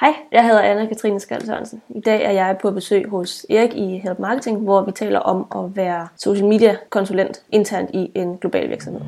Hej, jeg hedder Anna-Katrine Skald Sørensen. I dag er jeg på besøg hos Erik i Help Marketing, hvor vi taler om at være social media konsulent internt i en global virksomhed.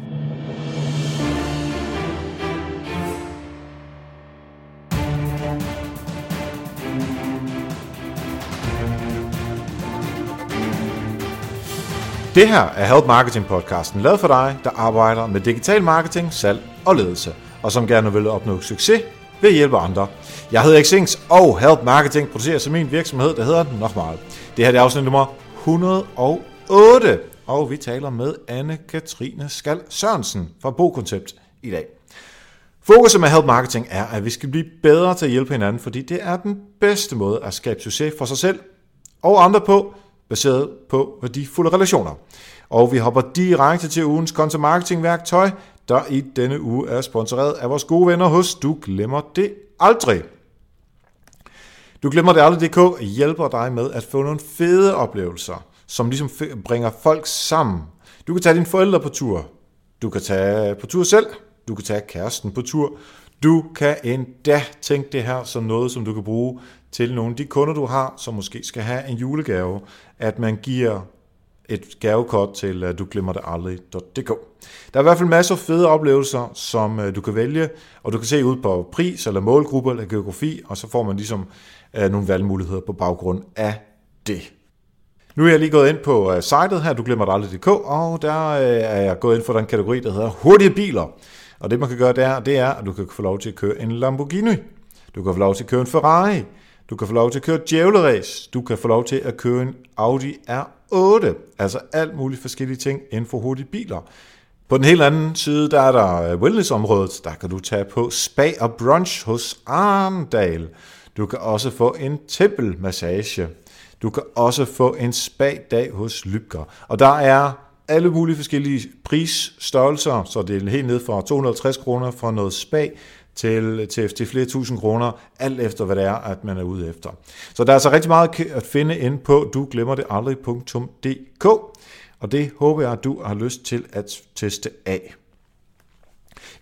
Det her er Help Marketing podcasten, lavet for dig, der arbejder med digital marketing, salg og ledelse, og som gerne vil opnå succes ved at hjælpe andre. Jeg hedder Xings, og Help Marketing producerer som min virksomhed, der hedder nok meget. Det her er afsnit nummer 108, og vi taler med Anne-Katrine Skal Sørensen fra Bokoncept i dag. Fokuset med Help Marketing er, at vi skal blive bedre til at hjælpe hinanden, fordi det er den bedste måde at skabe succes for sig selv og andre på, baseret på værdifulde relationer. Og vi hopper direkte til ugens content marketing værktøj, der i denne uge er sponsoreret af vores gode venner hos Du Glemmer Det Aldrig. Du Glemmer Det Aldrig.dk hjælper dig med at få nogle fede oplevelser, som ligesom bringer folk sammen. Du kan tage dine forældre på tur. Du kan tage på tur selv. Du kan tage kæresten på tur. Du kan endda tænke det her som noget, som du kan bruge til nogle af de kunder, du har, som måske skal have en julegave, at man giver et gavekort til øh, du glemmer det aldrig.dk. Der er i hvert fald masser af fede oplevelser, som øh, du kan vælge, og du kan se ud på pris eller målgruppe eller geografi, og så får man ligesom øh, nogle valgmuligheder på baggrund af det. Nu er jeg lige gået ind på sitet her, du glemmer det aldrig.dk, og der er jeg gået ind for den kategori, der hedder hurtige biler. Og det man kan gøre der, det er, at du kan få lov til at køre en Lamborghini. Du kan få lov til at køre en Ferrari. Du kan få lov til at køre djævleræs. Du kan få lov til at køre en Audi R8. Altså alt muligt forskellige ting inden for hurtige biler. På den helt anden side, der er der øh, wellnessområdet. Der kan du tage på spa og brunch hos Arndal. Du kan også få en tempelmassage. Du kan også få en spa-dag hos Lybker. Og der er alle mulige forskellige prisstørrelser, så det er helt ned fra 250 kroner for noget spa til, til, til flere tusind kroner, alt efter hvad det er, at man er ude efter. Så der er altså rigtig meget at finde ind på du glemmer det aldrig.dk, og det håber jeg, at du har lyst til at teste af.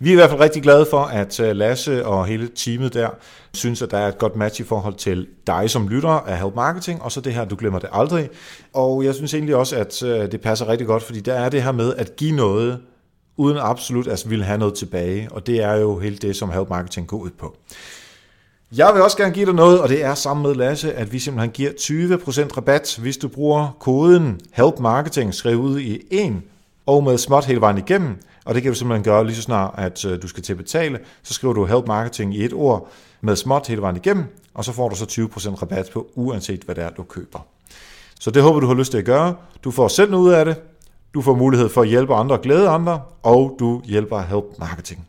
Vi er i hvert fald rigtig glade for, at øh, Lasse og hele teamet der synes, at der er et godt match i forhold til dig som lytter af Help Marketing, og så det her, du glemmer det aldrig. Og jeg synes egentlig også, at øh, det passer rigtig godt, fordi der er det her med at give noget, uden absolut at ville have noget tilbage, og det er jo helt det, som Help Marketing går ud på. Jeg vil også gerne give dig noget, og det er sammen med Lasse, at vi simpelthen giver 20% rabat, hvis du bruger koden Help Marketing skrevet ud i en og med småt hele vejen igennem. Og det kan du simpelthen gøre lige så snart, at øh, du skal til at betale. Så skriver du Help Marketing i et ord med småt hele vejen igennem, og så får du så 20% rabat på, uanset hvad det er, du køber. Så det håber du har lyst til at gøre. Du får selv noget ud af det. Du får mulighed for at hjælpe andre og glæde andre, og du hjælper Help Marketing.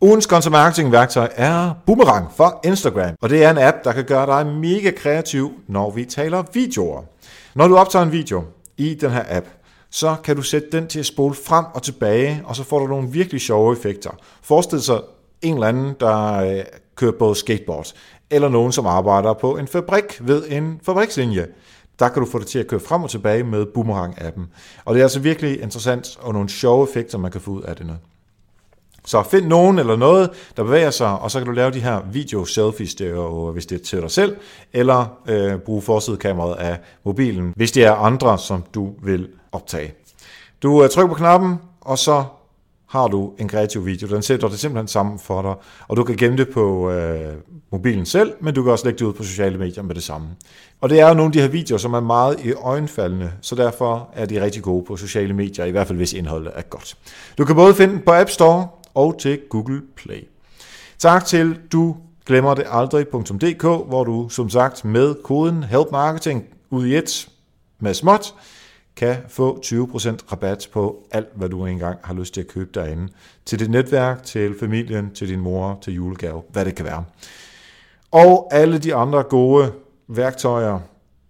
Ugens content marketing værktøj er Boomerang for Instagram, og det er en app, der kan gøre dig mega kreativ, når vi taler videoer. Når du optager en video i den her app, så kan du sætte den til at spole frem og tilbage, og så får du nogle virkelig sjove effekter. Forestil sig en eller anden, der øh, kører på skateboard, eller nogen, som arbejder på en fabrik ved en fabrikslinje. Der kan du få det til at køre frem og tilbage med Boomerang-appen. Og det er altså virkelig interessant, og nogle sjove effekter, man kan få ud af det. Så find nogen eller noget, der bevæger sig, og så kan du lave de her video-selfies, hvis det er til dig selv, eller øh, bruge forsidekameraet af mobilen, hvis det er andre, som du vil optage. Du øh, trykker på knappen, og så har du en kreativ video. Den sætter det simpelthen sammen for dig, og du kan gemme det på øh, mobilen selv, men du kan også lægge det ud på sociale medier med det samme. Og det er jo nogle af de her videoer, som er meget i øjenfaldende, så derfor er de rigtig gode på sociale medier, i hvert fald hvis indholdet er godt. Du kan både finde den på App Store og til Google Play. Tak til du glemmer det aldrig.dk, hvor du som sagt med koden HELPMARKETING ud i et med småt, kan få 20% rabat på alt, hvad du engang har lyst til at købe derinde. Til dit netværk, til familien, til din mor, til julegave, hvad det kan være. Og alle de andre gode værktøjer,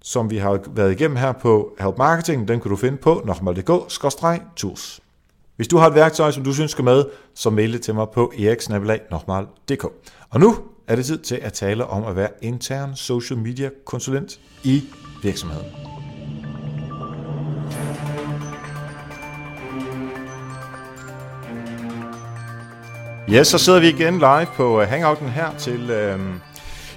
som vi har været igennem her på Help Marketing, den kan du finde på nokmal.dk-tools. Hvis du har et værktøj, som du synes skal med, så mail det til mig på eriksnabelag.dk. Og nu er det tid til at tale om at være intern social media konsulent i virksomheden. Ja, så sidder vi igen live på øh, Hangouten her til øh,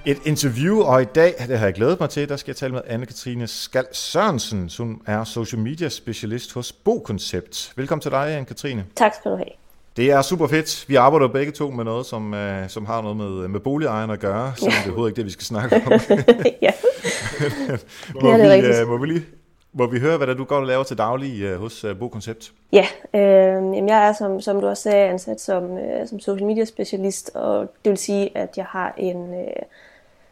et interview, og i dag, det har jeg glædet mig til, der skal jeg tale med Anne-Katrine Skal Sørensen, som er social media specialist hos Bokoncept. Velkommen til dig, Anne-Katrine. Tak skal du have. Det er super fedt. Vi arbejder begge to med noget, som, uh, som har noget med, med boligejerne at gøre, så ja. det er overhovedet ikke det, vi skal snakke om. ja, må, det er vi, uh, må vi lige hvor vi hører, hvad det du går og laver til daglig øh, hos øh, Bo Bokoncept? Ja, øh, jamen jeg er, som, som du også sagde, ansat som, øh, som social media specialist, og det vil sige, at jeg har en øh,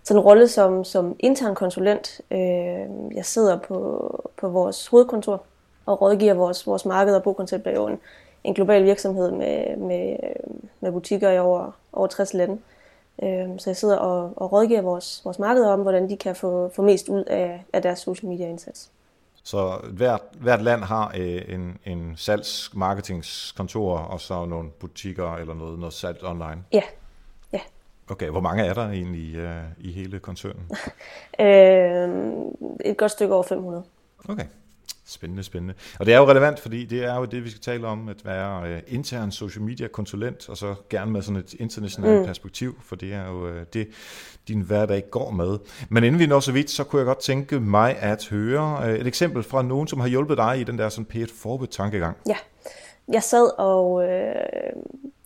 sådan en rolle som, som intern konsulent. Øh, jeg sidder på, på vores hovedkontor og rådgiver vores, vores marked, og Bokoncept er jo en, en global virksomhed med, med, med butikker i over, over 60 lande. Øh, så jeg sidder og, og rådgiver vores, vores markeder om, hvordan de kan få, få mest ud af, af deres social media indsats. Så hvert, hvert land har øh, en, en salgsmarketingskontor og så nogle butikker eller noget, noget salg online? Ja. ja. Okay, hvor mange er der egentlig øh, i hele koncernen? øh, et godt stykke over 500. Okay. Spændende, spændende. Og det er jo relevant, fordi det er jo det, vi skal tale om, at være uh, intern social media konsulent, og så gerne med sådan et internationalt mm. perspektiv, for det er jo uh, det, din hverdag går med. Men inden vi når så vidt, så kunne jeg godt tænke mig at høre uh, et eksempel fra nogen, som har hjulpet dig i den der sådan pæt forbedt tankegang. Ja, jeg sad og øh,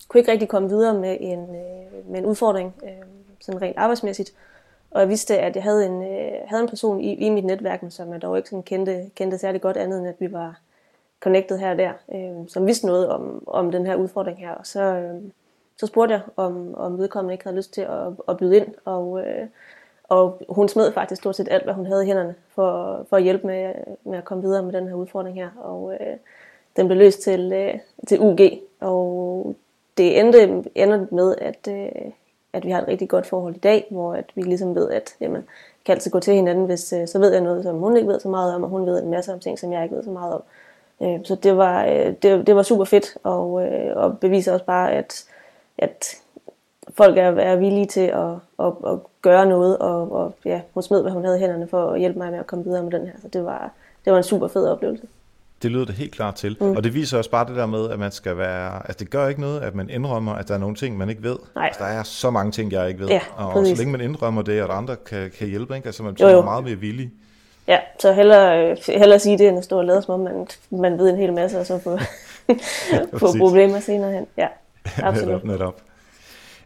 kunne ikke rigtig komme videre med en, øh, med en udfordring, øh, sådan rent arbejdsmæssigt, og jeg vidste, at jeg havde en, øh, havde en person i, i mit netværk, som jeg dog ikke sådan kendte, kendte særlig godt andet, end at vi var connected her og der, øh, som vidste noget om, om den her udfordring her. Og så, øh, så spurgte jeg, om, om vedkommende ikke havde lyst til at, at byde ind, og, øh, og hun smed faktisk stort set alt, hvad hun havde i hænderne, for, for at hjælpe med, med at komme videre med den her udfordring her. Og øh, den blev løst til, øh, til UG, og det endte, endte med, at, øh, at vi har et rigtig godt forhold i dag, hvor at vi ligesom ved, at jamen, kan altid gå til hinanden, hvis øh, så ved jeg noget, som hun ikke ved så meget om, og hun ved en masse om ting, som jeg ikke ved så meget om. Øh, så det var, øh, det, det var super fedt, og, øh, og beviser også bare, at, at folk er, er villige til at, at, at gøre noget, og, og ja, hun smed, hvad hun havde i hænderne for at hjælpe mig med at komme videre med den her. Så det var, det var en super fed oplevelse. Det lyder det helt klart til. Mm. Og det viser også bare det der med, at man skal være... Altså det gør ikke noget, at man indrømmer, at der er nogle ting, man ikke ved. Nej. Altså, der er så mange ting, jeg ikke ved. Ja, og præcis. så længe man indrømmer det, og andre kan, kan hjælpe, ikke? altså man jo, jo. meget mere villig. Ja, så hellere, hellere sige det, end at stå og lade som om, man, man ved en hel masse, og så få, få problemer senere hen. Ja, absolut. netop, netop.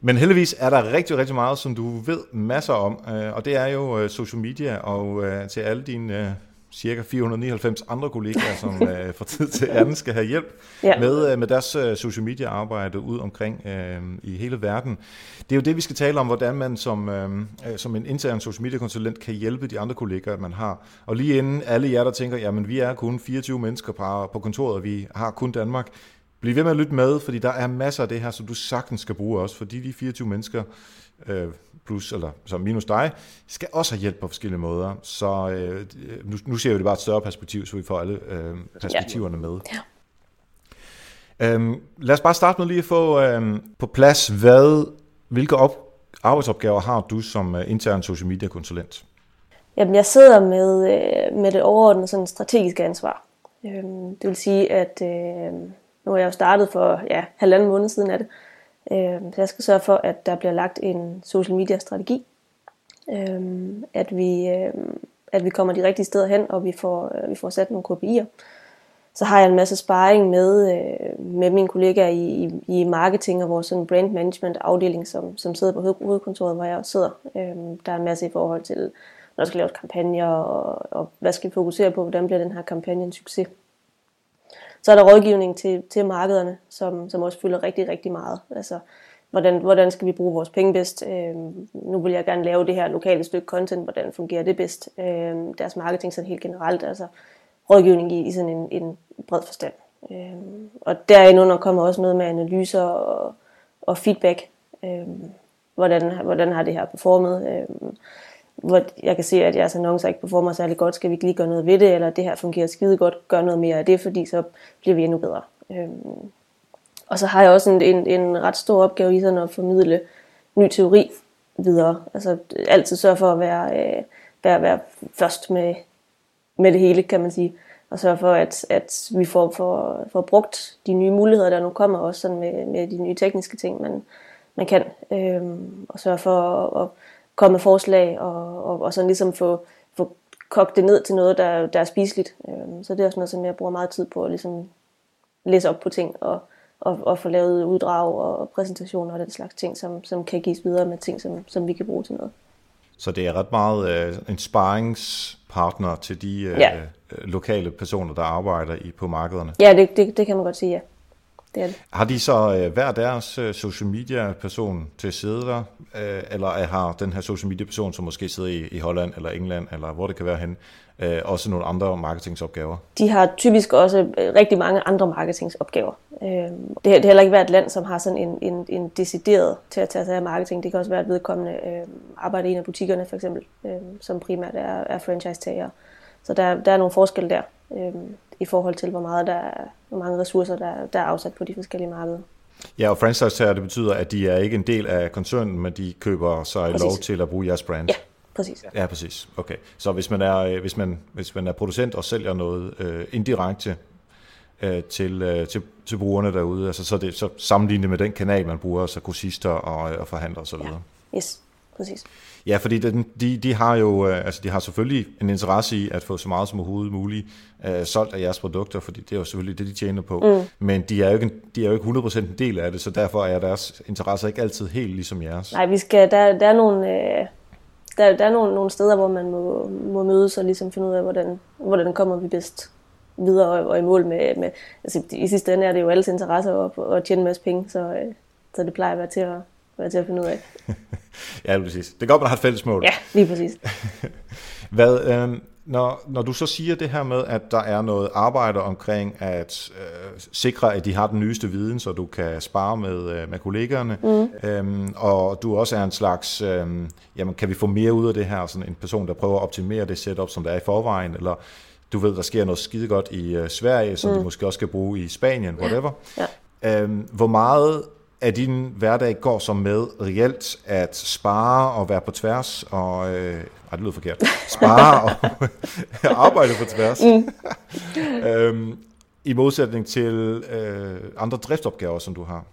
Men heldigvis er der rigtig, rigtig meget, som du ved masser om, øh, og det er jo øh, social media, og øh, til alle dine cirka 499 andre kollegaer, som øh, fra tid til anden skal have hjælp ja. med, øh, med deres øh, social media arbejde ud omkring øh, i hele verden. Det er jo det, vi skal tale om, hvordan man som, øh, som en intern social media konsulent kan hjælpe de andre kollegaer, man har. Og lige inden alle jer, der tænker, jamen vi er kun 24 mennesker på, på kontoret, og vi har kun Danmark, Bliv ved med at lytte med, fordi der er masser af det her, som du sagtens skal bruge også, fordi de 24 mennesker, øh, plus eller som minus dig, skal også have hjælp på forskellige måder. Så øh, nu, nu ser vi det bare et større perspektiv, så vi får alle øh, perspektiverne med. Ja. Øhm, lad os bare starte med lige at få øh, på plads, hvad, hvilke op, arbejdsopgaver har du som øh, intern social media konsulent? Jamen, jeg sidder med, øh, med det overordnede sådan strategiske ansvar. Øhm, det vil sige, at øh, nu er jeg jo startet for ja, halvanden måned siden af det, Øh, Øhm, så jeg skal sørge for, at der bliver lagt en social media strategi. Øh, at, vi, øh, at vi kommer de rigtige steder hen, og vi får, øh, vi får sat nogle KPI'er. Så har jeg en masse sparring med, øh, med mine kollegaer i, i, i marketing og vores sådan brand management afdeling, som, som sidder på hovedkontoret, hvor jeg også sidder. Øh, der er en masse i forhold til, når der skal laves kampagner, og, og hvad skal vi fokusere på, hvordan bliver den her kampagne en succes. Så er der rådgivning til, til markederne, som, som også fylder rigtig, rigtig meget. Altså, hvordan, hvordan skal vi bruge vores penge bedst? Øh, nu vil jeg gerne lave det her lokale stykke content, hvordan fungerer det bedst? Øh, deres marketing sådan helt generelt, altså rådgivning i, i sådan en, en bred forstand. Øh, og derindunder kommer også noget med analyser og, og feedback. Øh, hvordan, hvordan har det her performet? Øh, hvor jeg kan se, at jeres annoncer ikke performer særlig godt, skal vi ikke lige gøre noget ved det, eller det her fungerer skide godt, gør noget mere af det, fordi så bliver vi endnu bedre. Øhm, og så har jeg også en, en, en ret stor opgave i sådan at formidle ny teori videre. Altså altid sørge for at være, øh, være, være først med, med det hele, kan man sige. Og sørge for, at, at vi får, får, får brugt de nye muligheder, der nu kommer, også sådan med, med de nye tekniske ting, man, man kan. Øhm, og sørge for at, at komme med forslag og, og, og sådan ligesom få, få kogt det ned til noget, der, der er spiseligt. Øh, så det er også noget, som jeg bruger meget tid på at ligesom læse op på ting og, og, og få lavet uddrag og præsentationer og den slags ting, som, som kan gives videre med ting, som, som vi kan bruge til noget. Så det er ret meget øh, en sparringspartner til de øh, Ja. lokale personer, der arbejder i på markederne. Ja, det, det, det kan man godt sige, ja. Det er det. Har de så øh, hver deres øh, social media person til at sidde der, øh, eller er- har den her social media person, som måske sidder i, i Holland eller England, eller hvor det kan være hen, øh, også nogle andre marketingsopgaver? De har typisk også øh, rigtig mange andre marketingsopgaver. Øh, Det det er heller ikke hvert land, som har sådan en, en, en decideret til at tage sig af marketing. Det kan også være, at vedkommende øh, arbejder i en af butikkerne, for eksempel, øh, som primært er, er franchise-tager. Så der, der er nogle forskelle der, øh, i forhold til, hvor, meget der er, hvor mange ressourcer, der, der er afsat på de forskellige markeder. Ja, og franchise tager det betyder, at de er ikke en del af koncernen, men de køber sig Præcis. lov til at bruge jeres brand. Ja, præcis. Ja, præcis. Okay. Så hvis man er, øh, hvis man, hvis man er producent og sælger noget øh, indirekte øh, til, øh, til, til brugerne derude, altså, så, er det, så sammenlignet med den kanal, man bruger, så kursister og, øh, og forhandlere osv. Ja. Yes, præcis. Ja, fordi den, de, de har jo øh, altså de har selvfølgelig en interesse i at få så meget som overhovedet muligt øh, solgt af jeres produkter, fordi det er jo selvfølgelig det, de tjener på. Mm. Men de er, jo ikke, de er jo ikke 100% en del af det, så derfor er deres interesse ikke altid helt ligesom jeres. Nej, vi skal, der, der er nogle, øh, der, der er nogle, nogle steder, hvor man må, må mødes og ligesom finde ud af, hvordan, hvordan kommer vi bedst videre og, og i mål med, med altså i sidste ende er det jo alles interesse at, at tjene en masse penge, så, øh, så det plejer at være til at, være til at finde ud af. Ja, præcis. Det er godt, man har et fælles mål. Ja, lige præcis. Hvad, øh, når, når du så siger det her med, at der er noget arbejde omkring at øh, sikre, at de har den nyeste viden, så du kan spare med, øh, med kollegaerne, mm. øhm, og du også er en slags, øh, jamen kan vi få mere ud af det her, sådan en person, der prøver at optimere det setup, som der er i forvejen, eller du ved, der sker noget skide godt i øh, Sverige, som mm. de måske også skal bruge i Spanien, whatever. Ja. Øhm, hvor meget af din hverdag går så med reelt at spare og være på tværs og... Øh, nej, det lyder forkert. Spare og arbejde på tværs. Mm. øhm, I modsætning til øh, andre driftsopgaver, som du har.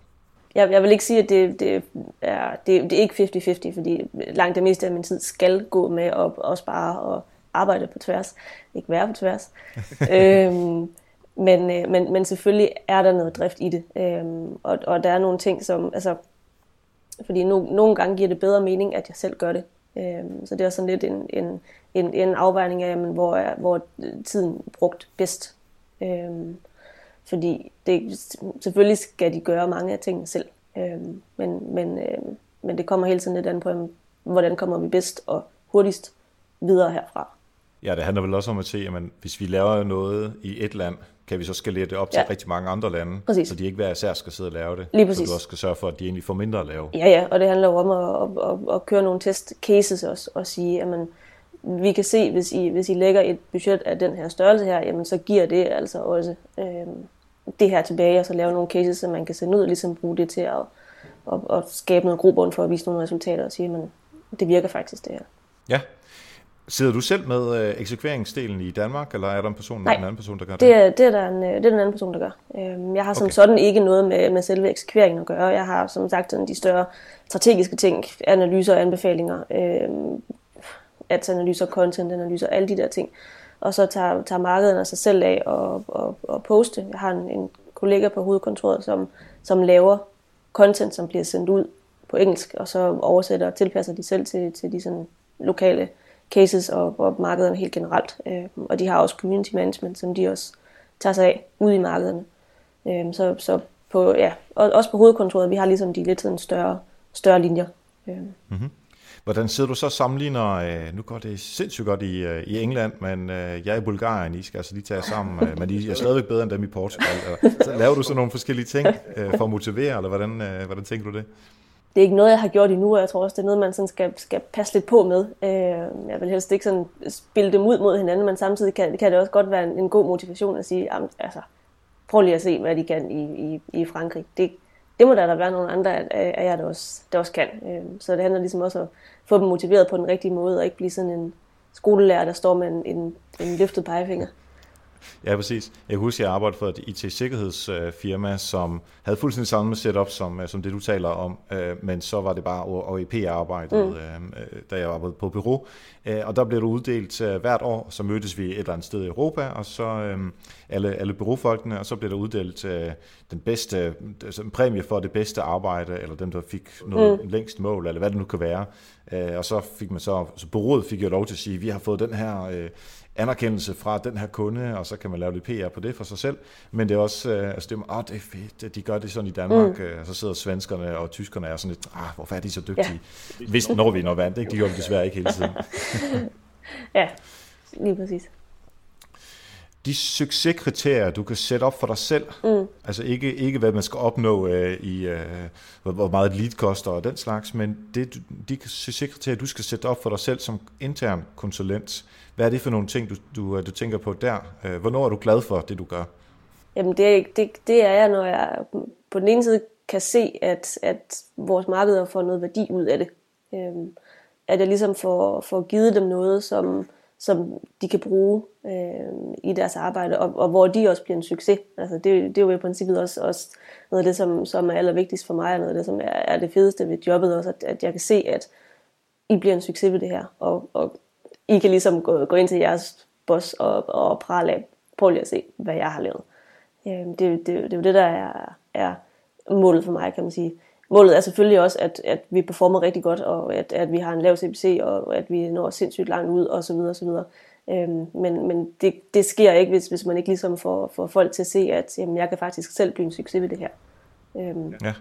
Jeg, jeg vil ikke sige, at det, det, er, det, det er ikke 50-50, fordi langt det meste af min tid skal gå med at, at spare og arbejde på tværs. Ikke være på tværs. øhm, men, øh, men, men selvfølgelig er der noget drift i det. øh, og, og der er nogle ting, som... Altså, fordi no, nogle gange giver det bedre mening, at jeg selv gør det. Øh, så det er sådan lidt en, en, en, en afvejning af, jamen, hvor er hvor tiden brugt bedst. Øh, fordi det, selvfølgelig skal de gøre mange af tingene selv. øh, men, men, øh, men det kommer hele tiden lidt an på, jamen, hvordan kommer vi bedst og hurtigst videre herfra. Ja, det handler vel også om at se, at hvis vi laver noget i et land, kan vi så skalere det op til Ja. rigtig mange andre lande, Præcis. så de ikke hver især skal sidde og lave det. Lige Så præcis. du også skal sørge for, at de egentlig får mindre at lave. Ja, ja, og det handler jo om at, at, at, at køre nogle test cases også, og sige, jamen, vi kan se, hvis I, hvis I lægger et budget af den her størrelse her, jamen, så giver det altså også øhm, det her tilbage, og så lave nogle cases, som man kan sende ud, og ligesom bruge det til at, at, at skabe noget grobund for at vise nogle resultater, og sige, men det virker faktisk det her. Ja. Sidder du selv med øh, eksekveringsdelen i Danmark, eller er der en person, Nej. en anden person, der gør det? Det er, det er der en, øh, det er den anden person, der gør. Øhm, Jeg har som Okay. sådan ikke noget med, med selve eksekveringen at gøre. Jeg har som sagt sådan de større strategiske ting, analyser, anbefalinger, øhm, ads-analyser, content-analyser, alle de der ting. Og så tager, tager markederne sig selv af og, og, og poste. Jeg har en, en kollega på hovedkontoret, som, som laver content, som bliver sendt ud på engelsk, og så oversætter og tilpasser de selv til, til de sådan lokale cases og, og markederne helt generelt. Øh, og de har også community management, som de også tager sig af ude i markederne. Øh, så, så på, ja, og, også på hovedkontoret, vi har ligesom de lidt sådan større, større linjer. Øh, Hvordan sidder du så sammenligner, øh, nu går det sindssygt godt i, øh, i England, men øh, jeg er i Bulgarien, I skal altså lige tage sammen, øh, men I er stadigvæk bedre end dem i Portugal. Så laver du så nogle forskellige ting øh, for at motivere, eller hvordan, øh, hvordan tænker du det? Det er ikke noget, jeg har gjort endnu, og jeg tror også, det er noget, man sådan skal, skal passe lidt på med. Øh, jeg vil helst ikke sådan spille dem ud mod hinanden, men samtidig kan, kan det også godt være en, en god motivation at sige, altså, prøv lige at se, hvad de kan i, i, i Frankrig. Det, det må der da være nogle andre af, af jer, der også, der også kan. Øh, så det handler ligesom også om at få dem motiveret på den rigtige måde, og ikke blive sådan en skolelærer, der står med en, en, en løftet pegefinger. Ja, præcis. Jeg husker, at jeg arbejdede for et IT-sikkerhedsfirma, som havde fuldstændig samme setup som, øh, som det, du taler om, øh, men så var det bare OEP-arbejdet, mm. Øh, da jeg arbejdede på bureau. Og der blev du uddelt hvert år, så mødtes vi et eller andet sted i Europa, og så alle, alle bureaufolkene, og så blev der uddelt den bedste, en præmie for det bedste arbejde, eller dem, der fik noget mm. længst mål, eller hvad det nu kan være. Og så fik man så, så bureauet fik jo lov til at sige, vi har fået den her anerkendelse fra den her kunde, og så kan man lave lidt PR på det for sig selv. Men det er også, øh, altså det er, oh, det er fedt, de gør det sådan i Danmark, mm. øh, så sidder svenskerne og tyskerne og sådan lidt, ah, hvorfor er de så dygtige? Ja. Hvis når vi når vand, ikke? de gør det desværre ikke hele tiden. ja, lige præcis de succeskriterier, du kan sætte op for dig selv, mm. altså ikke, ikke hvad man skal opnå øh, i, øh, hvor meget et lead koster og den slags, men det, de succeskriterier, du skal sætte op for dig selv som intern konsulent, hvad er det for nogle ting, du, du, øh, du tænker på der? Øh, hvornår er du glad for det, du gør? Jamen det, det, det er jeg, når jeg på den ene side kan se, at, at vores markeder får noget værdi ud af det. Øhm, at jeg ligesom får, får givet dem noget, som, som de kan bruge øh, i deres arbejde, og, og hvor de også bliver en succes. Altså det, det er jo i princippet også, også noget af det, som, som er allervigtigst for mig, og noget af det, som er, er det fedeste ved jobbet også, at, at jeg kan se, at I bliver en succes ved det her, og, og I kan ligesom gå, gå ind til jeres boss og, og prale af, prøv lige at se, hvad jeg har lavet. Øh, det, det, det er jo det, der er, er målet for mig, kan man sige. Målet er selvfølgelig også, at, at vi performer rigtig godt, og at, at vi har en lav CPC, og at vi når sindssygt langt ud, og så videre, og så videre. Øhm, men men det, det sker ikke, hvis, hvis man ikke ligesom får, får folk til at se, at jamen, jeg kan faktisk selv blive en succes ved det her. Øhm, ja.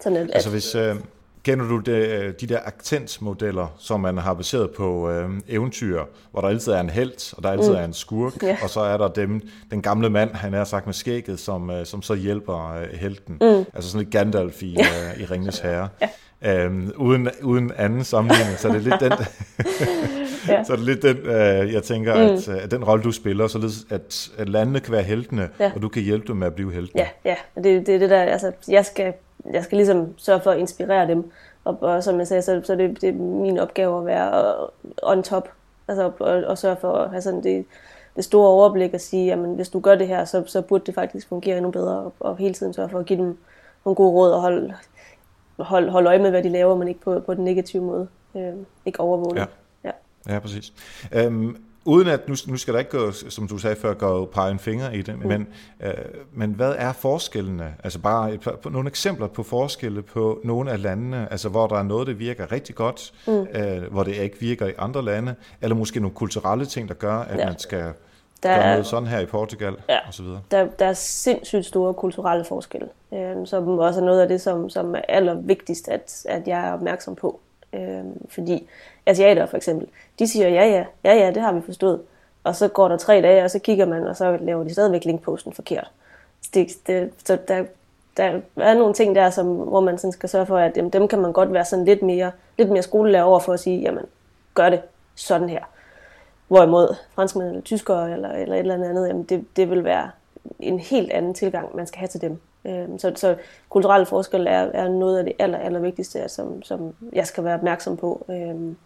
Sådan at, altså hvis, øh, Kender du det, øh, de der aktensmodeller, som man har baseret på øh, eventyr, hvor der altid er en held, og der altid mm. er en skurk, ja. og så er der dem, den gamle mand, han er sagt med skægget, som, øh, som så hjælper øh, helten. Mm. Altså sådan lidt Gandalf i, øh, i Ringens Herre. Ja. Øhm, uden, uden anden sammenligning, så er det lidt den, ja. så er det lidt den øh, jeg tænker, mm. at, øh, at den rolle, du spiller, således at, at landene kan være heltene, ja. og du kan hjælpe dem med at blive heltene. Ja, ja. Det, det er det der, altså, jeg skal jeg skal ligesom sørge for at inspirere dem. Og, og som jeg sagde, så, så det, det er min opgave at være on top. Altså at sørge for at have sådan det, det store overblik og sige, jamen hvis du gør det her, så, så burde det faktisk fungere endnu bedre. Og, og hele tiden sørge for at give dem nogle gode råd og holde, hold, hold øje med, hvad de laver, men ikke på, på den negative måde. Øh, ikke overvåge ja. ja. Ja, præcis. Øhm, uden at, nu, nu skal der ikke gå, som du sagde før, gå pege en finger i det, mm. men, øh, men hvad er forskellene? Altså bare et, par, nogle eksempler på forskelle på nogle af landene, altså hvor der er noget, der virker rigtig godt, mm. øh, hvor det ikke virker i andre lande, eller måske nogle kulturelle ting, der gør, at ja. man skal der gøre noget sådan her i Portugal, ja, og så videre. Der, der er sindssygt store kulturelle forskelle, øh, som også er noget af det, som, som er allervigtigst, at, at jeg er opmærksom på. Øh, fordi asiater for eksempel, de siger ja, ja, ja, ja, det har vi forstået. Og så går der tre dage, og så kigger man, og så laver de stadigvæk linkposten forkert. Det, det, så der, der er nogle ting der, som, hvor man sådan skal sørge for, at jamen, dem kan man godt være sådan lidt mere, lidt mere skolelærer over for at sige, jamen, gør det sådan her. Hvorimod franskmænd eller tyskere eller, eller et eller andet, jamen, det, det vil være en helt anden tilgang, man skal have til dem. Øhm, så, så kulturelle forskelle er, er noget af det aller, aller vigtigste, som, som jeg skal være opmærksom på. Øhm,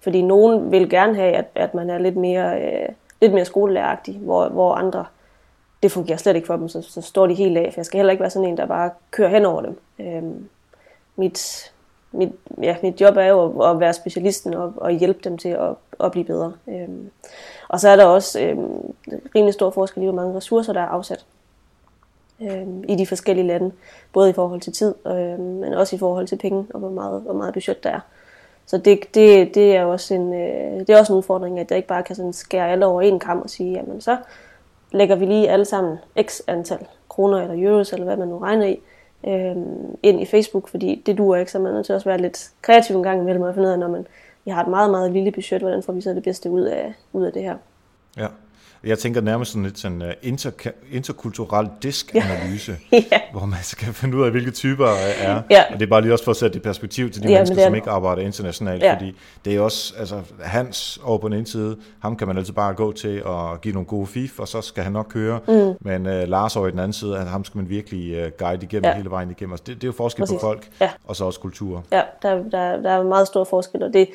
fordi nogen vil gerne have, at, at man er lidt mere, øh, lidt mere skolelæragtig, hvor, hvor andre, det fungerer slet ikke for dem, så, så står de helt af. For jeg skal heller ikke være sådan en, der bare kører hen over dem. Øhm, mit, mit, ja, mit job er jo at, at være specialisten og, og hjælpe dem til at, at blive bedre. Øhm, og så er der også øhm, rimelig stor forskel i, hvor mange ressourcer, der er afsat øh, i de forskellige lande. Både i forhold til tid, øh, men også i forhold til penge og hvor meget, hvor meget budget der er. Så det, det, det, er også en, øh, det er også en udfordring, at jeg ikke bare kan sådan skære alle over en kamp og sige, jamen så lægger vi lige alle sammen x antal kroner eller euros, eller hvad man nu regner i, øh, ind i Facebook, fordi det duer ikke, så man er nødt til også være lidt kreativ en gang imellem og finde ud af, når man vi har et meget, meget lille budget, hvordan får vi så det bedste ud af, ud af det her. Ja. Jeg tænker nærmest sådan lidt sådan uh, inter, interkulturel diskanalyse, ja. ja. hvor man skal finde ud af, hvilke typer er. Ja. Og det er bare lige også for at sætte det perspektiv til de ja, mennesker, som ikke arbejder internationalt, ja. fordi det er også, altså Hans over på den ene side, ham kan man altid bare gå til og give nogle gode fif, og så skal han nok køre. Mm. Men uh, Lars over i den anden side, ham skal man virkelig uh, guide igennem ja. hele vejen igennem. Altså, det, det er jo forskel Præcis. på folk, ja. og så også kultur. Ja, der, der, der er meget stor forskel, og det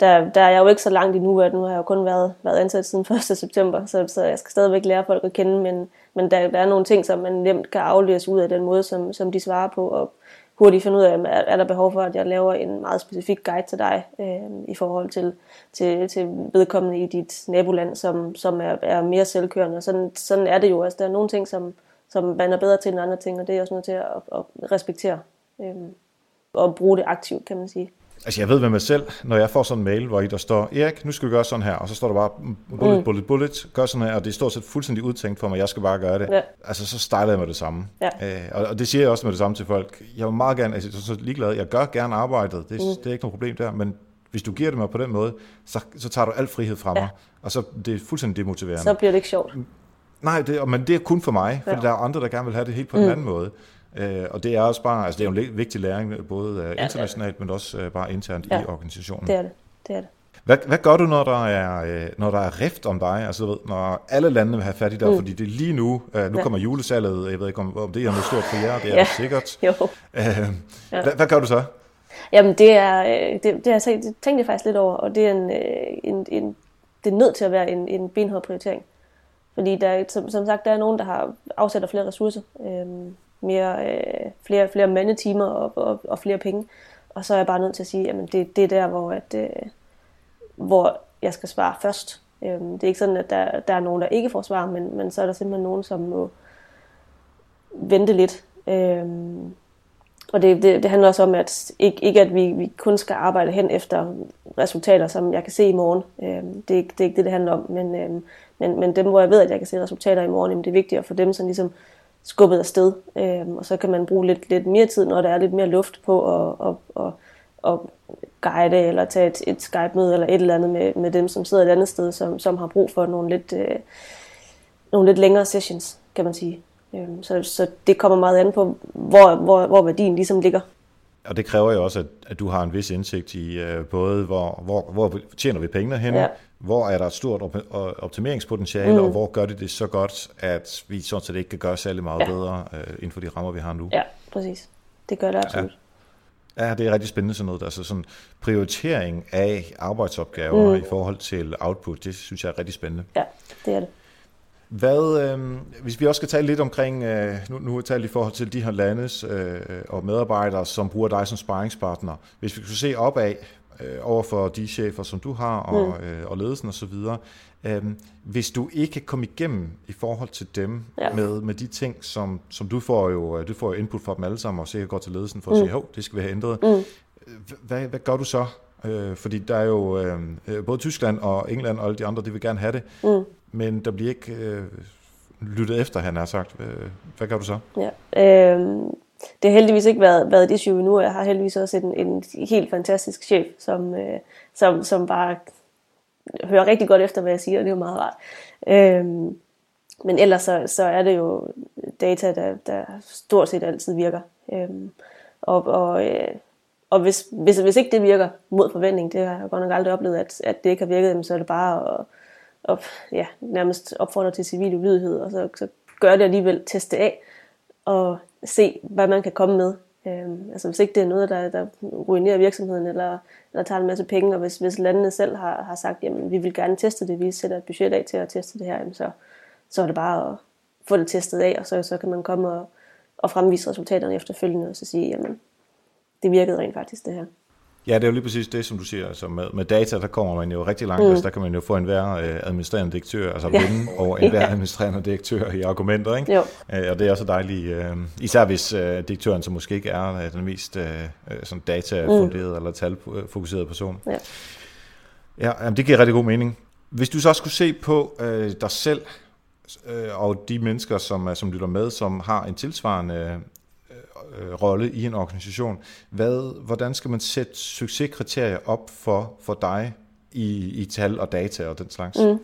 der, der er jeg jo ikke så langt endnu, at nu har jeg jo kun været, været ansat siden 1. september, så, så jeg skal stadigvæk lære folk at kende, men, men der, der er nogle ting, som man nemt kan aflæse ud af den måde, som, som de svarer på, og hurtigt finde ud af, er, er der behov for, at jeg laver en meget specifik guide til dig øh, i forhold til, til, til vedkommende i dit naboland, som, som er, er mere selvkørende. Sådan, sådan er det jo. Altså, der er nogle ting, som, som man er bedre til end andre ting, og det er jeg også nødt til at, at respektere øh, og bruge det aktivt, kan man sige. Altså jeg ved med mig selv, når jeg får sådan en mail, hvor I der står, Erik, nu skal vi gøre sådan her, og så står der bare bullet, mm. bullet, bullet, gør sådan her, og det er stort set fuldstændig udtænkt for mig, jeg skal bare gøre det. Ja. Altså så stejler jeg med det samme. Ja. Øh, og, og det siger jeg også med det samme til folk. Jeg vil meget gerne, altså så, så ligeglad, jeg gør gerne arbejdet, det, mm. det er ikke noget problem der, men hvis du giver det mig på den måde, så, så tager du al frihed fra mig, ja. og så det er fuldstændig demotiverende. Så bliver det ikke sjovt. Nej, det, men det er kun for mig, for ja. der er andre, der gerne vil have det helt på mm. en anden måde. Øh, og det er også bare, altså det er jo en vigtig læring, både øh, internationalt, ja, men også øh, bare internt ja, i organisationen. det er det. det, er det. Hvad, hvad gør du, når der er, øh, når der er rift om dig? Altså, ved, når alle landene vil have fat i dig, mm. fordi det er lige nu, øh, nu ja. kommer julesalget, jeg ved ikke, om, om det er noget stort for jer, det er ja. det sikkert. Jo. Øh, ja. hvad, hvad gør du så? Jamen, det er, det, det har jeg tænkt, jeg faktisk lidt over, og det er, en, en, en, det er nødt til at være en, en benhård prioritering. Fordi der, som, som sagt, der er nogen, der har afsætter flere ressourcer. Øh, mere, øh, flere, flere mandetimer og, og, og flere penge. Og så er jeg bare nødt til at sige, at det, det er der, hvor, at, øh, hvor jeg skal svare først. Øh, det er ikke sådan, at der, der er nogen, der ikke får svar, men, men så er der simpelthen nogen, som må vente lidt. Øh, og det, det, det handler også om, at ikke, ikke at vi, vi kun skal arbejde hen efter resultater, som jeg kan se i morgen. Øh, det, er ikke, det er ikke det, det handler om. Men, øh, men, men dem, hvor jeg ved, at jeg kan se resultater i morgen, jamen, det er vigtigt at få dem sådan ligesom skubbet afsted. Øhm, og så kan man bruge lidt, lidt mere tid, når der er lidt mere luft på at, at, at, at guide eller tage et, et Skype-møde eller et eller andet med, med dem, som sidder et andet sted, som, som har brug for nogle lidt, øh, nogle lidt længere sessions, kan man sige. Øhm, så, så det kommer meget an på, hvor, hvor, hvor værdien ligesom ligger. Og det kræver jo også, at, at du har en vis indsigt i øh, både, hvor, hvor, hvor tjener vi pengene hen, ja. Hvor er der et stort op- optimeringspotentiale, mm. og hvor gør det det så godt, at vi sådan set ikke kan gøre særlig meget ja. bedre øh, inden for de rammer, vi har nu. Ja, præcis. Det gør det absolut. Ja. Ja, det er rigtig spændende sådan noget. Altså sådan prioritering af arbejdsopgaver mm. i forhold til output, det synes jeg er rigtig spændende. Ja, det er det. Hvad, øh, hvis vi også skal tale lidt omkring, øh, nu, nu har vi talt i forhold til de her landes øh, og medarbejdere, som bruger dig som sparringspartner. Hvis vi kunne se opad øh, over for de chefer, som du har, og, mm. øh, og ledelsen osv., øh, hvis du ikke kan komme igennem i forhold til dem ja. med, med de ting, som, som du får jo du får jo input fra dem alle sammen, og sikkert går til ledelsen for at mm. sige, hov, det skal vi have ændret. Mm. Hvad, hvad gør du så? Øh, fordi der er jo øh, øh, både Tyskland og England og alle de andre, de vil gerne have det. Mm men der bliver ikke øh, lyttet efter, han har sagt. Hvad gør du så? Ja, øh, det har heldigvis ikke været, været det issue nu. Jeg har heldigvis også en, en helt fantastisk chef, som, øh, som, som bare hører rigtig godt efter, hvad jeg siger, og det er jo meget rart. Øhm, men ellers så, så er det jo data, der, der stort set altid virker. Øhm, og og, øh, og hvis, hvis, hvis ikke det virker mod forventning, det har jeg godt nok aldrig oplevet, at, at det ikke har virket, så er det bare at op, ja, nærmest opfordre til civil ulydighed, og så, så gør det alligevel teste af, og se, hvad man kan komme med. Øhm, altså hvis ikke det er noget, der, der ruinerer virksomheden, eller, eller tager en masse penge, og hvis, hvis landene selv har, har sagt, jamen vi vil gerne teste det, vi sætter et budget af til at teste det her, jamen, så, så er det bare at få det testet af, og så, så kan man komme og, og fremvise resultaterne efterfølgende, og så sige, jamen det virkede rent faktisk det her. Ja, det er jo lige præcis det, som du siger. Altså med, med data, der kommer man jo rigtig langt. Mm. Altså, der kan man jo få en hver øh, administrerende direktør, altså ja. vinde over en hver ja. administrerende direktør i argumenter. Ikke? Jo. Øh, og det er også dejligt, øh, især hvis øh, direktøren, som måske ikke er øh, den mest øh, øh sådan data-funderet mm. eller talfokuseret person. Ja, ja jamen, det giver rigtig god mening. Hvis du så skulle se på øh, dig selv, øh, og de mennesker, som, som lytter med, som har en tilsvarende øh, rolle i en organisation. Hvad, hvordan skal man sætte succeskriterier op for, for dig i, i tal og data og den slags? Mm.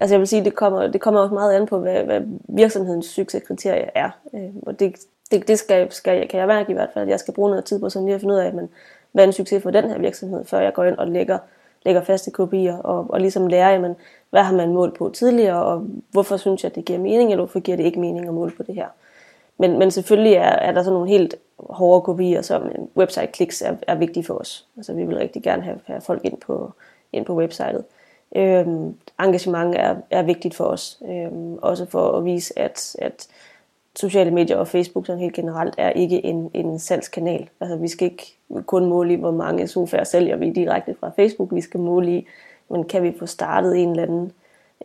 Altså jeg vil sige, det kommer, det kommer også meget an på, hvad, hvad virksomhedens succeskriterier er. Øh, og det, det, det skal, skal jeg, kan jeg mærke i hvert fald, at jeg skal bruge noget tid på sådan lige at finde ud af, men, hvad er en succes for den her virksomhed, før jeg går ind og lægger, lægger faste kopier og, og ligesom lærer, jamen, hvad har man målt på tidligere, og hvorfor synes jeg, at det giver mening, eller hvorfor giver det ikke mening at måle på det her men, men selvfølgelig er, er der sådan nogle helt hårde kopier, som website-kliks er, er vigtige for os. Altså vi vil rigtig gerne have, have folk ind på, ind på websitet. Øhm, engagement er, er vigtigt for os. Øhm, også for at vise, at, at sociale medier og Facebook sådan helt generelt er ikke en, en salgskanal. Altså vi skal ikke kun måle i, hvor mange sofaer sælger vi direkte fra Facebook. Vi skal måle i, men kan vi få startet en eller anden,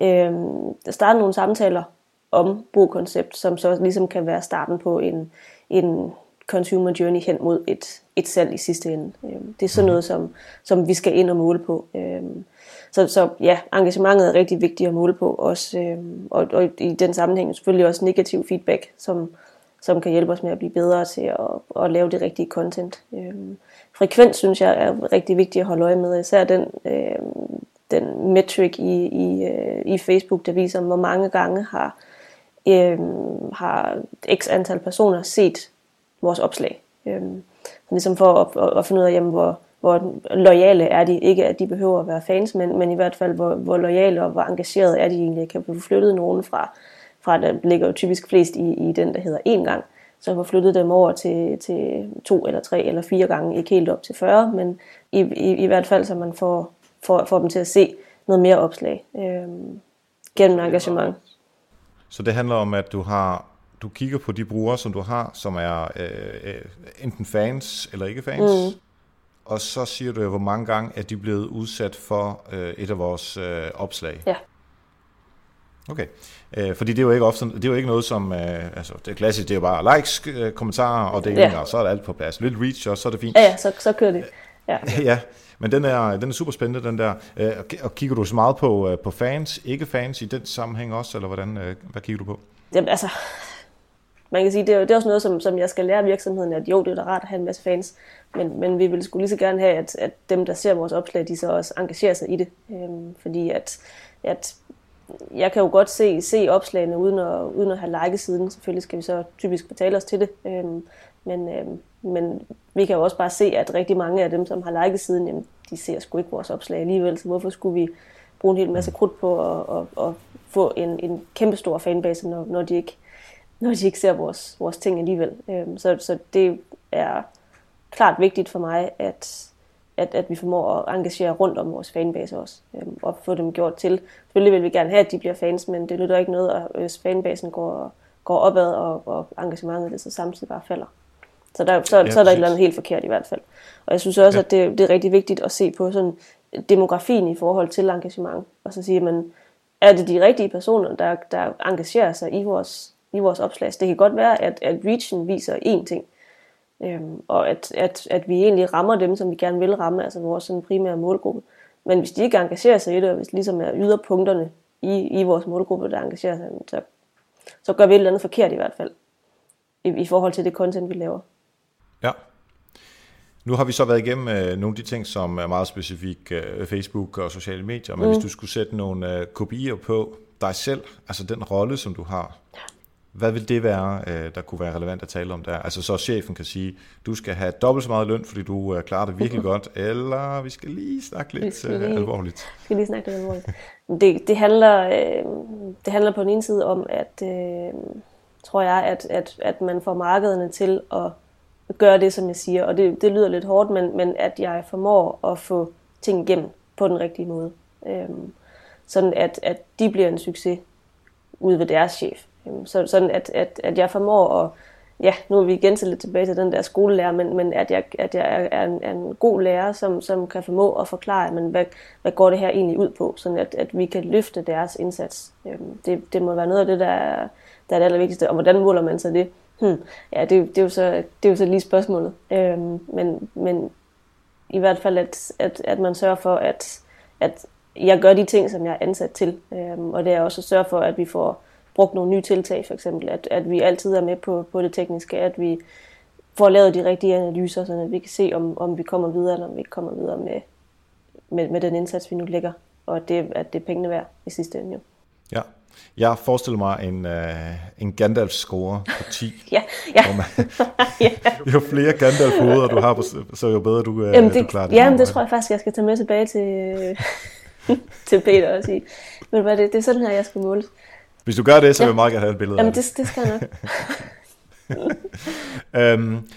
øhm, starte nogle samtaler om brugkoncept, som så ligesom kan være starten på en, en consumer journey hen mod et, et salg i sidste ende. Øhm, det er sådan mhm. noget, som, som vi skal ind og måle på. Øhm, så, så ja, engagementet er rigtig vigtigt at måle på, også, øhm, og, og i den sammenhæng selvfølgelig også negativ feedback, som, som kan hjælpe os med at blive bedre til at, at lave det rigtige content. Frekvens synes jeg er rigtig vigtigt at holde øje med, især den, den metric i, i, øh, i Facebook, der viser, hvor mange gange har, har x antal personer set vores opslag. Øhm, ligesom for at, at, at finde ud af, jamen, hvor, hvor lojale er de. Ikke at de behøver at være fans, men, men i hvert fald, hvor, hvor lojale og hvor engagerede er de egentlig. Kan få flyttet nogen fra, fra der ligger jo typisk flest i, i den, der hedder én gang. Så få flyttet dem over til, til to eller tre eller fire gange, ikke helt op til 40, men i, i, i hvert fald, så man får, får, får dem til at se noget mere opslag øhm, gennem engagement. Så det handler om, at du har du kigger på de brugere, som du har, som er øh, øh, enten fans eller ikke fans, mm. og så siger du, hvor mange gange er de blevet udsat for øh, et af vores øh, opslag. Ja. Okay, øh, fordi det er jo ikke ofte, det er jo ikke noget som, øh, altså det er klassisk, det er jo bare likes, øh, kommentarer og delinger, ja. og så er det alt på plads. Lidt reach, og så er det fint. Ja, ja så, så kører det. Ja. ja, men den er, den er super spændende, den der. Øh, og kigger du så meget på, øh, på fans, ikke fans i den sammenhæng også, eller hvordan, øh, hvad kigger du på? Jamen altså, man kan sige, det er, det er også noget, som, som jeg skal lære virksomheden, at jo, det er da rart at have en masse fans, men, men vi vil skulle lige så gerne have, at, at dem, der ser vores opslag, de så også engagerer sig i det. Øhm, fordi at, at jeg kan jo godt se, se opslagene uden at, uden at have liket siden. Selvfølgelig skal vi så typisk betale os til det. Øhm, men, øhm, men vi kan jo også bare se, at rigtig mange af dem, som har liket siden, jamen, de ser sgu ikke vores opslag alligevel. Så hvorfor skulle vi bruge en hel masse krudt på at, at, at få en, en kæmpe stor fanbase, når, når de ikke når de ikke ser vores, vores ting alligevel. Øhm, så, så det er klart vigtigt for mig, at, at, at vi formår at engagere rundt om vores fanbase også, øhm, og få dem gjort til. Selvfølgelig vil vi gerne have, at de bliver fans, men det lytter ikke noget, at hvis fanbasen går, går opad, og, og engagementet det så samtidig bare falder. Så, der, så, ja, så er der et eller andet helt forkert i hvert fald. Og jeg synes også, ja. at det, det er rigtig vigtigt at se på sådan demografien i forhold til engagement. Og så sige, man, er det de rigtige personer, der, der engagerer sig i vores i vores opslag. Så det kan godt være, at, at reachen viser én ting, øhm, og at, at, at vi egentlig rammer dem, som vi gerne vil ramme, altså vores sådan primære målgruppe. Men hvis de ikke engagerer sig i det, og hvis det ligesom er yderpunkterne i, i vores målgruppe, der engagerer sig, så, så gør vi et eller andet forkert i hvert fald, i, i forhold til det content, vi laver. Ja. Nu har vi så været igennem øh, nogle af de ting, som er meget specifik øh, Facebook og sociale medier, men mm. hvis du skulle sætte nogle øh, kopier på dig selv, altså den rolle, som du har, hvad vil det være, der kunne være relevant at tale om der? Altså så chefen kan sige, du skal have dobbelt så meget løn, fordi du klarer det virkelig godt, eller vi skal lige snakke lidt øh, lige, alvorligt. Vi skal lige snakke lidt alvorligt. Det, det, handler, øh, det handler på den ene side om, at øh, tror jeg, at, at, at man får markederne til at gøre det, som jeg siger. Og det, det lyder lidt hårdt, men, men at jeg formår at få ting igennem på den rigtige måde. Øhm, sådan at, at de bliver en succes ude ved deres chef. Øhm, så, sådan at, at, at jeg formår at, ja, nu er vi igen til lidt tilbage til den der skolelærer, men, men at jeg, at jeg er, en, er en god lærer, som, som kan formå at forklare, men hvad, hvad går det her egentlig ud på, sådan at, at vi kan løfte deres indsats. Øhm, det, det må være noget af det, der er, der er det allervigtigste. Og hvordan måler man så det? Hmm, ja, det, det, er jo så, det er jo så lige spørgsmålet. Øhm, men, men i hvert fald, at, at, at man sørger for, at, at jeg gør de ting, som jeg er ansat til. Øhm, og det er også at sørge for, at vi får brugt nogle nye tiltag, for eksempel, at, at vi altid er med på, på det tekniske, at vi får lavet de rigtige analyser, så vi kan se, om, om vi kommer videre, eller om vi ikke kommer videre med, med, med den indsats, vi nu lægger, og det, at det er pengene værd i sidste ende. Jo. Ja, jeg forestiller mig en, uh, en Gandalf-score på 10. ja, ja. Man, ja. jo flere Gandalf-hoveder du har, på, så jo bedre du, uh, jamen det, du klarer det. Jamen det tror jeg faktisk, jeg skal tage med tilbage til, til Peter og sige, men hvad det, det er sådan her, jeg skal måles. Hvis du gør det, så vil jeg meget gerne have et billede Jamen, det, det skal jeg nok. øhm,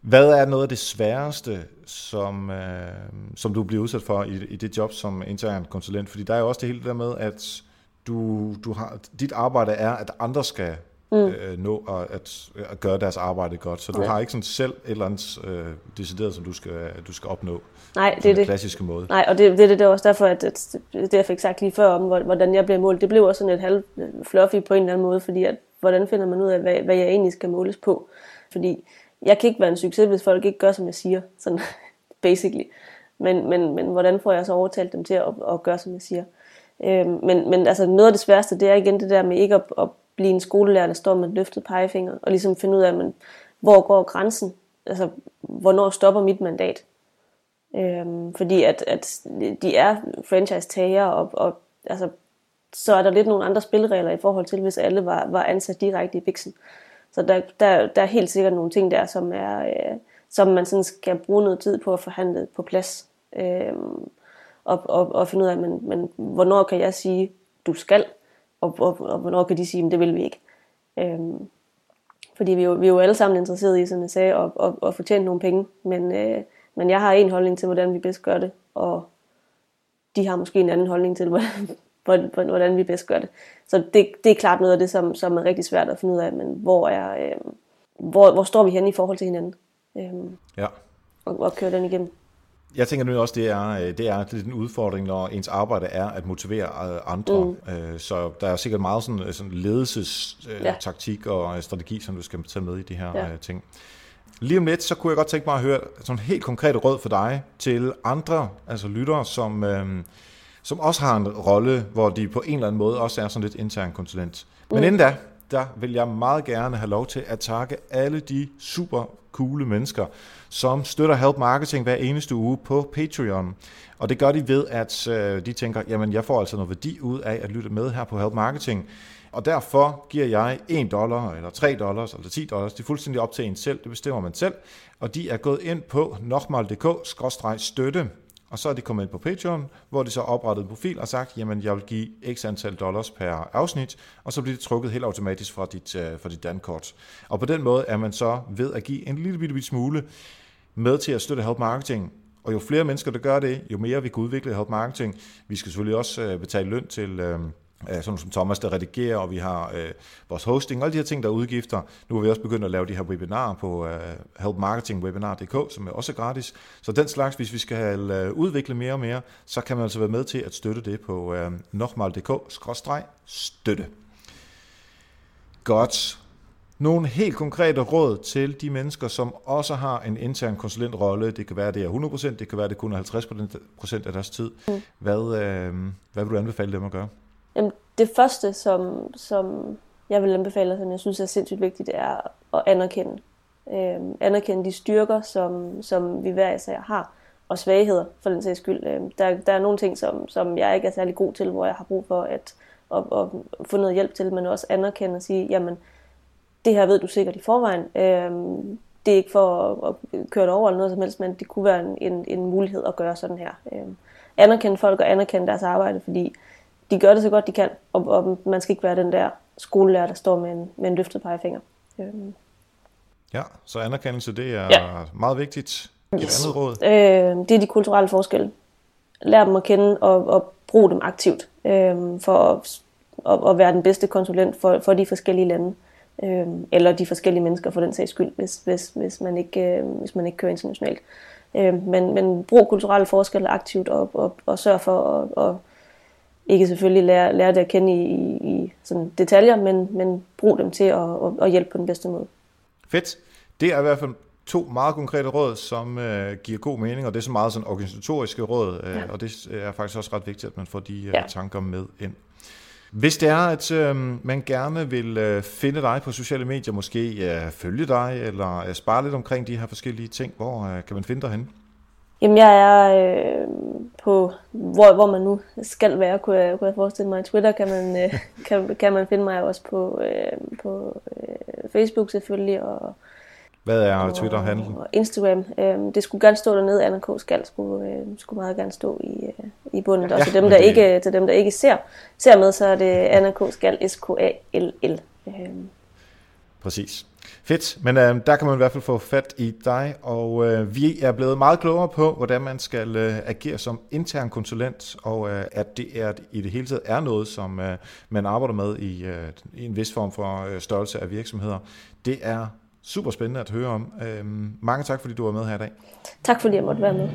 hvad er noget af det sværeste, som, øh, som du bliver udsat for i, i det job som intern konsulent? Fordi der er jo også det hele der med, at du, du har, dit arbejde er, at andre skal mm. øh, nå at, at, at gøre deres arbejde godt. Så du ja. har ikke sådan selv et eller andet øh, decideret, som du skal, du skal opnå. Nej, det er det. klassiske måde. Nej, og det, det, det, det er også derfor, at, at det jeg fik sagt lige før om, hvordan jeg blev målt, det blev også sådan et halv fluffy på en eller anden måde, fordi at, hvordan finder man ud af, hvad, hvad jeg egentlig skal måles på? Fordi jeg kan ikke være en succes, hvis folk ikke gør, som jeg siger, sådan basically. Men, men, men hvordan får jeg så overtalt dem til at, at gøre, som jeg siger? Øh, men, men altså noget af det sværeste, det er igen det der med ikke at, at blive en skolelærer, der står med løftet pegefinger, og ligesom finde ud af, men, hvor går grænsen? Altså, hvornår stopper mit mandat? Øh, fordi at, at de er franchise-tager, og, og altså, så er der lidt nogle andre spilleregler i forhold til, hvis alle var, var ansat direkte i Bixen. Så der, der, der er helt sikkert nogle ting der, som, er, øh, som man sådan skal bruge noget tid på at forhandle på plads. Øh, og, og, og finde ud af, men, men hvornår kan jeg sige, du skal, og, og, og hvornår kan de sige, det vil vi ikke. Øh, fordi vi er, jo, vi er jo alle sammen interesserede i, som jeg sagde, at, at, at fortjene nogle penge. Men, øh, men jeg har en holdning til, hvordan vi bedst gør det, og de har måske en anden holdning til, hvordan, hvordan vi bedst gør det. Så det, det er klart noget af det, som, som er rigtig svært at finde ud af, men hvor, er, øh, hvor, hvor står vi henne i forhold til hinanden? Øh, ja. Og, og køre den igennem. Jeg tænker nu også, det er, øh, det er en udfordring, når ens arbejde er at motivere øh, andre. Mm. Så der er sikkert meget sådan, sådan ledelsestaktik ja. og strategi, som du skal tage med i de her ja. ting. Lige om lidt, så kunne jeg godt tænke mig at høre sådan helt konkrete råd for dig til andre, altså lyttere, som, øh, som også har en rolle, hvor de på en eller anden måde også er sådan lidt intern konsulent. Men mm. inden da, der vil jeg meget gerne have lov til at takke alle de super coole mennesker, som støtter Help Marketing hver eneste uge på Patreon. Og det gør de ved, at øh, de tænker, jamen jeg får altså noget værdi ud af at lytte med her på Help Marketing. Og derfor giver jeg 1 dollar, eller 3 dollars, altså eller 10 dollars. Det er fuldstændig op til en selv. Det bestemmer man selv. Og de er gået ind på nokmal.dk-støtte. Og så er de kommet ind på Patreon, hvor de så oprettet en profil og sagt, jamen jeg vil give x antal dollars per afsnit, og så bliver det trukket helt automatisk fra dit, uh, fra dit dankort. Og på den måde er man så ved at give en lille bitte, bitte smule med til at støtte Help Marketing. Og jo flere mennesker, der gør det, jo mere vi kan udvikle Help Marketing. Vi skal selvfølgelig også øh, betale løn til... Øh, sådan som Thomas, der redigerer, og vi har øh, vores hosting, og alle de her ting, der er udgifter. Nu har vi også begyndt at lave de her webinarer på øh, helpmarketingwebinar.dk, som er også gratis. Så den slags, hvis vi skal øh, udvikle mere og mere, så kan man altså være med til at støtte det på øh, nokmal.dk-støtte. Godt. Nogle helt konkrete råd til de mennesker, som også har en intern konsulentrolle. Det kan være, det er 100%, det kan være, det kun er 50% af deres tid. Mm. Hvad, øh, hvad vil du anbefale dem at gøre? Jamen, det første, som, som jeg vil anbefale, som jeg synes er sindssygt vigtigt, det er at anerkende. Øhm, anerkende de styrker, som, som vi hver især har, og svagheder for den sags skyld. Øhm, der, der er nogle ting, som, som jeg ikke er særlig god til, hvor jeg har brug for at, at, at få noget hjælp til, men også anerkende og sige, jamen, det her ved du sikkert i forvejen. Øhm, det er ikke for at, at køre det over eller noget som helst, men det kunne være en, en, en mulighed at gøre sådan her. Øhm, anerkende folk og anerkende deres arbejde, fordi de gør det så godt de kan, og, og man skal ikke være den der skolelærer, der står med en, med en løftet pegefinger. Øhm. Ja, så anerkendelse, det er ja. meget vigtigt. Et yes. andet råd? Øh, det er de kulturelle forskelle. Lær dem at kende og, og brug dem aktivt øh, for at, at, at være den bedste konsulent for, for de forskellige lande. Øh, eller de forskellige mennesker for den sags skyld, hvis, hvis, hvis, man, ikke, øh, hvis man ikke kører internationalt. Øh, men, men brug kulturelle forskelle aktivt og, og, og sørg for at, at ikke selvfølgelig lære, lære det at kende i, i, i sådan detaljer, men, men brug dem til at, at, at hjælpe på den bedste måde. Fedt. Det er i hvert fald to meget konkrete råd, som øh, giver god mening, og det er så meget sådan organisatoriske råd, øh, ja. og det er faktisk også ret vigtigt, at man får de øh, ja. tanker med ind. Hvis det er, at øh, man gerne vil øh, finde dig på sociale medier, måske øh, følge dig, eller øh, spare lidt omkring de her forskellige ting, hvor øh, kan man finde dig henne? Jamen, jeg er øh, på, hvor, hvor man nu skal være, kunne jeg, kunne jeg forestille mig. Twitter kan man, øh, kan, kan man finde mig også på, øh, på øh, Facebook selvfølgelig, og hvad er Twitter-handlen? Og Instagram. Øh, det skulle gerne stå dernede. Anna K. Skal skulle, øh, skulle meget gerne stå i, øh, i bunden. Ja, og til dem, der det... ikke, til dem, der ikke ser, ser med, så er det Anna K. Skal, S-K-A-L-L. Øh. Præcis. Fedt, men øh, der kan man i hvert fald få fat i dig, og øh, vi er blevet meget klogere på, hvordan man skal øh, agere som intern konsulent, og øh, at det er i det hele taget er noget, som øh, man arbejder med i, øh, i en vis form for øh, størrelse af virksomheder. Det er super spændende at høre om. Øh, mange tak, fordi du var med her i dag. Tak fordi jeg måtte være med.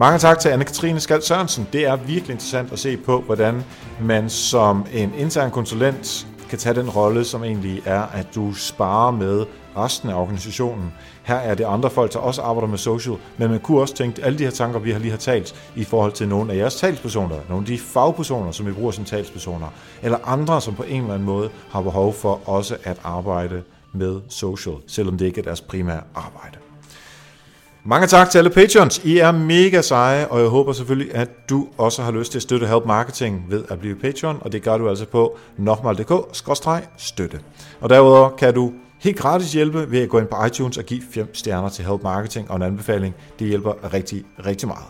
Mange tak til Anne-Katrine Skald Sørensen. Det er virkelig interessant at se på, hvordan man som en intern konsulent kan tage den rolle, som egentlig er, at du sparer med resten af organisationen. Her er det andre folk, der også arbejder med social, men man kunne også tænke alle de her tanker, vi har lige har talt, i forhold til nogle af jeres talspersoner, nogle af de fagpersoner, som vi bruger som talspersoner, eller andre, som på en eller anden måde har behov for også at arbejde med social, selvom det ikke er deres primære arbejde. Mange tak til alle patrons. I er mega seje, og jeg håber selvfølgelig, at du også har lyst til at støtte Help Marketing ved at blive patron, og det gør du altså på nokmal.dk-støtte. Og derudover kan du helt gratis hjælpe ved at gå ind på iTunes og give 5 stjerner til Help Marketing og en anbefaling. Det hjælper rigtig, rigtig meget.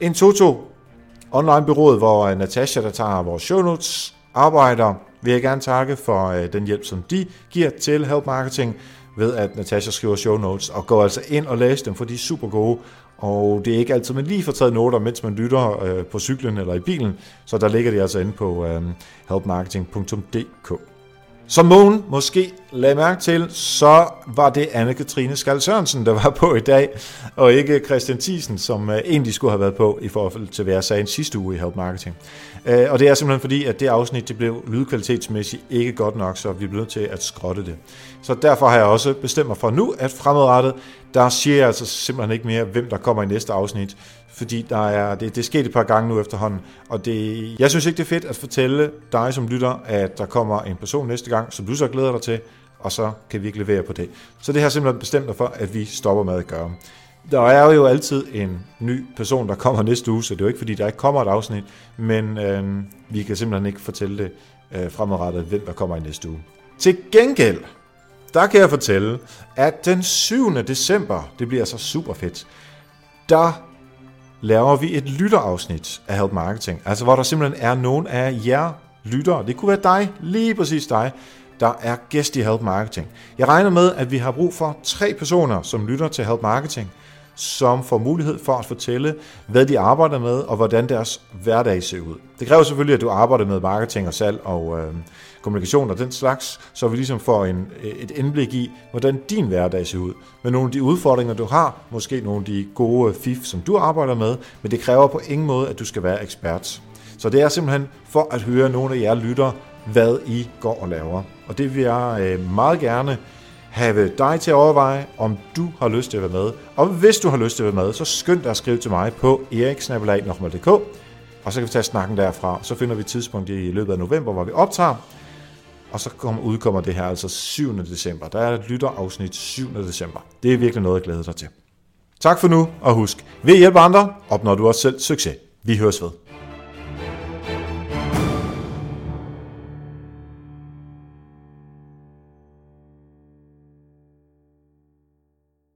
En Toto online-byrået, hvor øh, Natasha, der tager vores show notes, arbejder, vil jeg gerne takke for øh, den hjælp, som de giver til Help Marketing ved at Natasha skriver show notes, og gå altså ind og læse dem, for de er super gode, og det er ikke altid, man lige får taget noter, mens man lytter øh, på cyklen eller i bilen, så der ligger de altså inde på øh, helpmarketing.dk. Som Mogen måske lagde mærke til, så var det Anne-Katrine Skal Sørensen, der var på i dag, og ikke Christian Thiesen, som øh, egentlig skulle have været på i forhold til, hvad jeg sagde sidste uge i Help Marketing. Øh, og det er simpelthen fordi, at det afsnit det blev lydkvalitetsmæssigt ikke godt nok, så vi blev nødt til at skrotte det. Så derfor har jeg også bestemt mig for nu, at fremadrettet, der siger jeg altså simpelthen ikke mere, hvem der kommer i næste afsnit, fordi der er, det, det er sket et par gange nu efterhånden, og det, jeg synes ikke, det er fedt at fortælle dig som lytter, at der kommer en person næste gang, som du så glæder dig til, og så kan vi ikke levere på det. Så det har simpelthen bestemt mig for, at vi stopper med at gøre. Der er jo altid en ny person, der kommer næste uge, så det er jo ikke fordi, der ikke kommer et afsnit, men øh, vi kan simpelthen ikke fortælle det øh, fremadrettet, hvem der kommer i næste uge. Til gengæld, der kan jeg fortælle, at den 7. december, det bliver så super fedt, der laver vi et lytterafsnit af Help Marketing. Altså hvor der simpelthen er nogen af jer lyttere, det kunne være dig, lige præcis dig, der er gæst i Help Marketing. Jeg regner med, at vi har brug for tre personer, som lytter til Help Marketing, som får mulighed for at fortælle, hvad de arbejder med, og hvordan deres hverdag ser ud. Det kræver selvfølgelig, at du arbejder med marketing og salg og øh, kommunikation og den slags, så vi ligesom får en, et indblik i, hvordan din hverdag ser ud. Med nogle af de udfordringer, du har, måske nogle af de gode fif, som du arbejder med, men det kræver på ingen måde, at du skal være ekspert. Så det er simpelthen for at høre nogle af jer lytter, hvad I går og laver. Og det vil jeg øh, meget gerne have dig til at overveje, om du har lyst til at være med. Og hvis du har lyst til at være med, så skynd dig at skrive til mig på eriksnabelag.dk, og så kan vi tage snakken derfra. Så finder vi et tidspunkt i løbet af november, hvor vi optager, og så kommer, udkommer det her altså 7. december. Der er et lytterafsnit 7. december. Det er virkelig noget, jeg glæder dig til. Tak for nu, og husk, ved at hjælpe andre, opnår du også selv succes. Vi høres ved.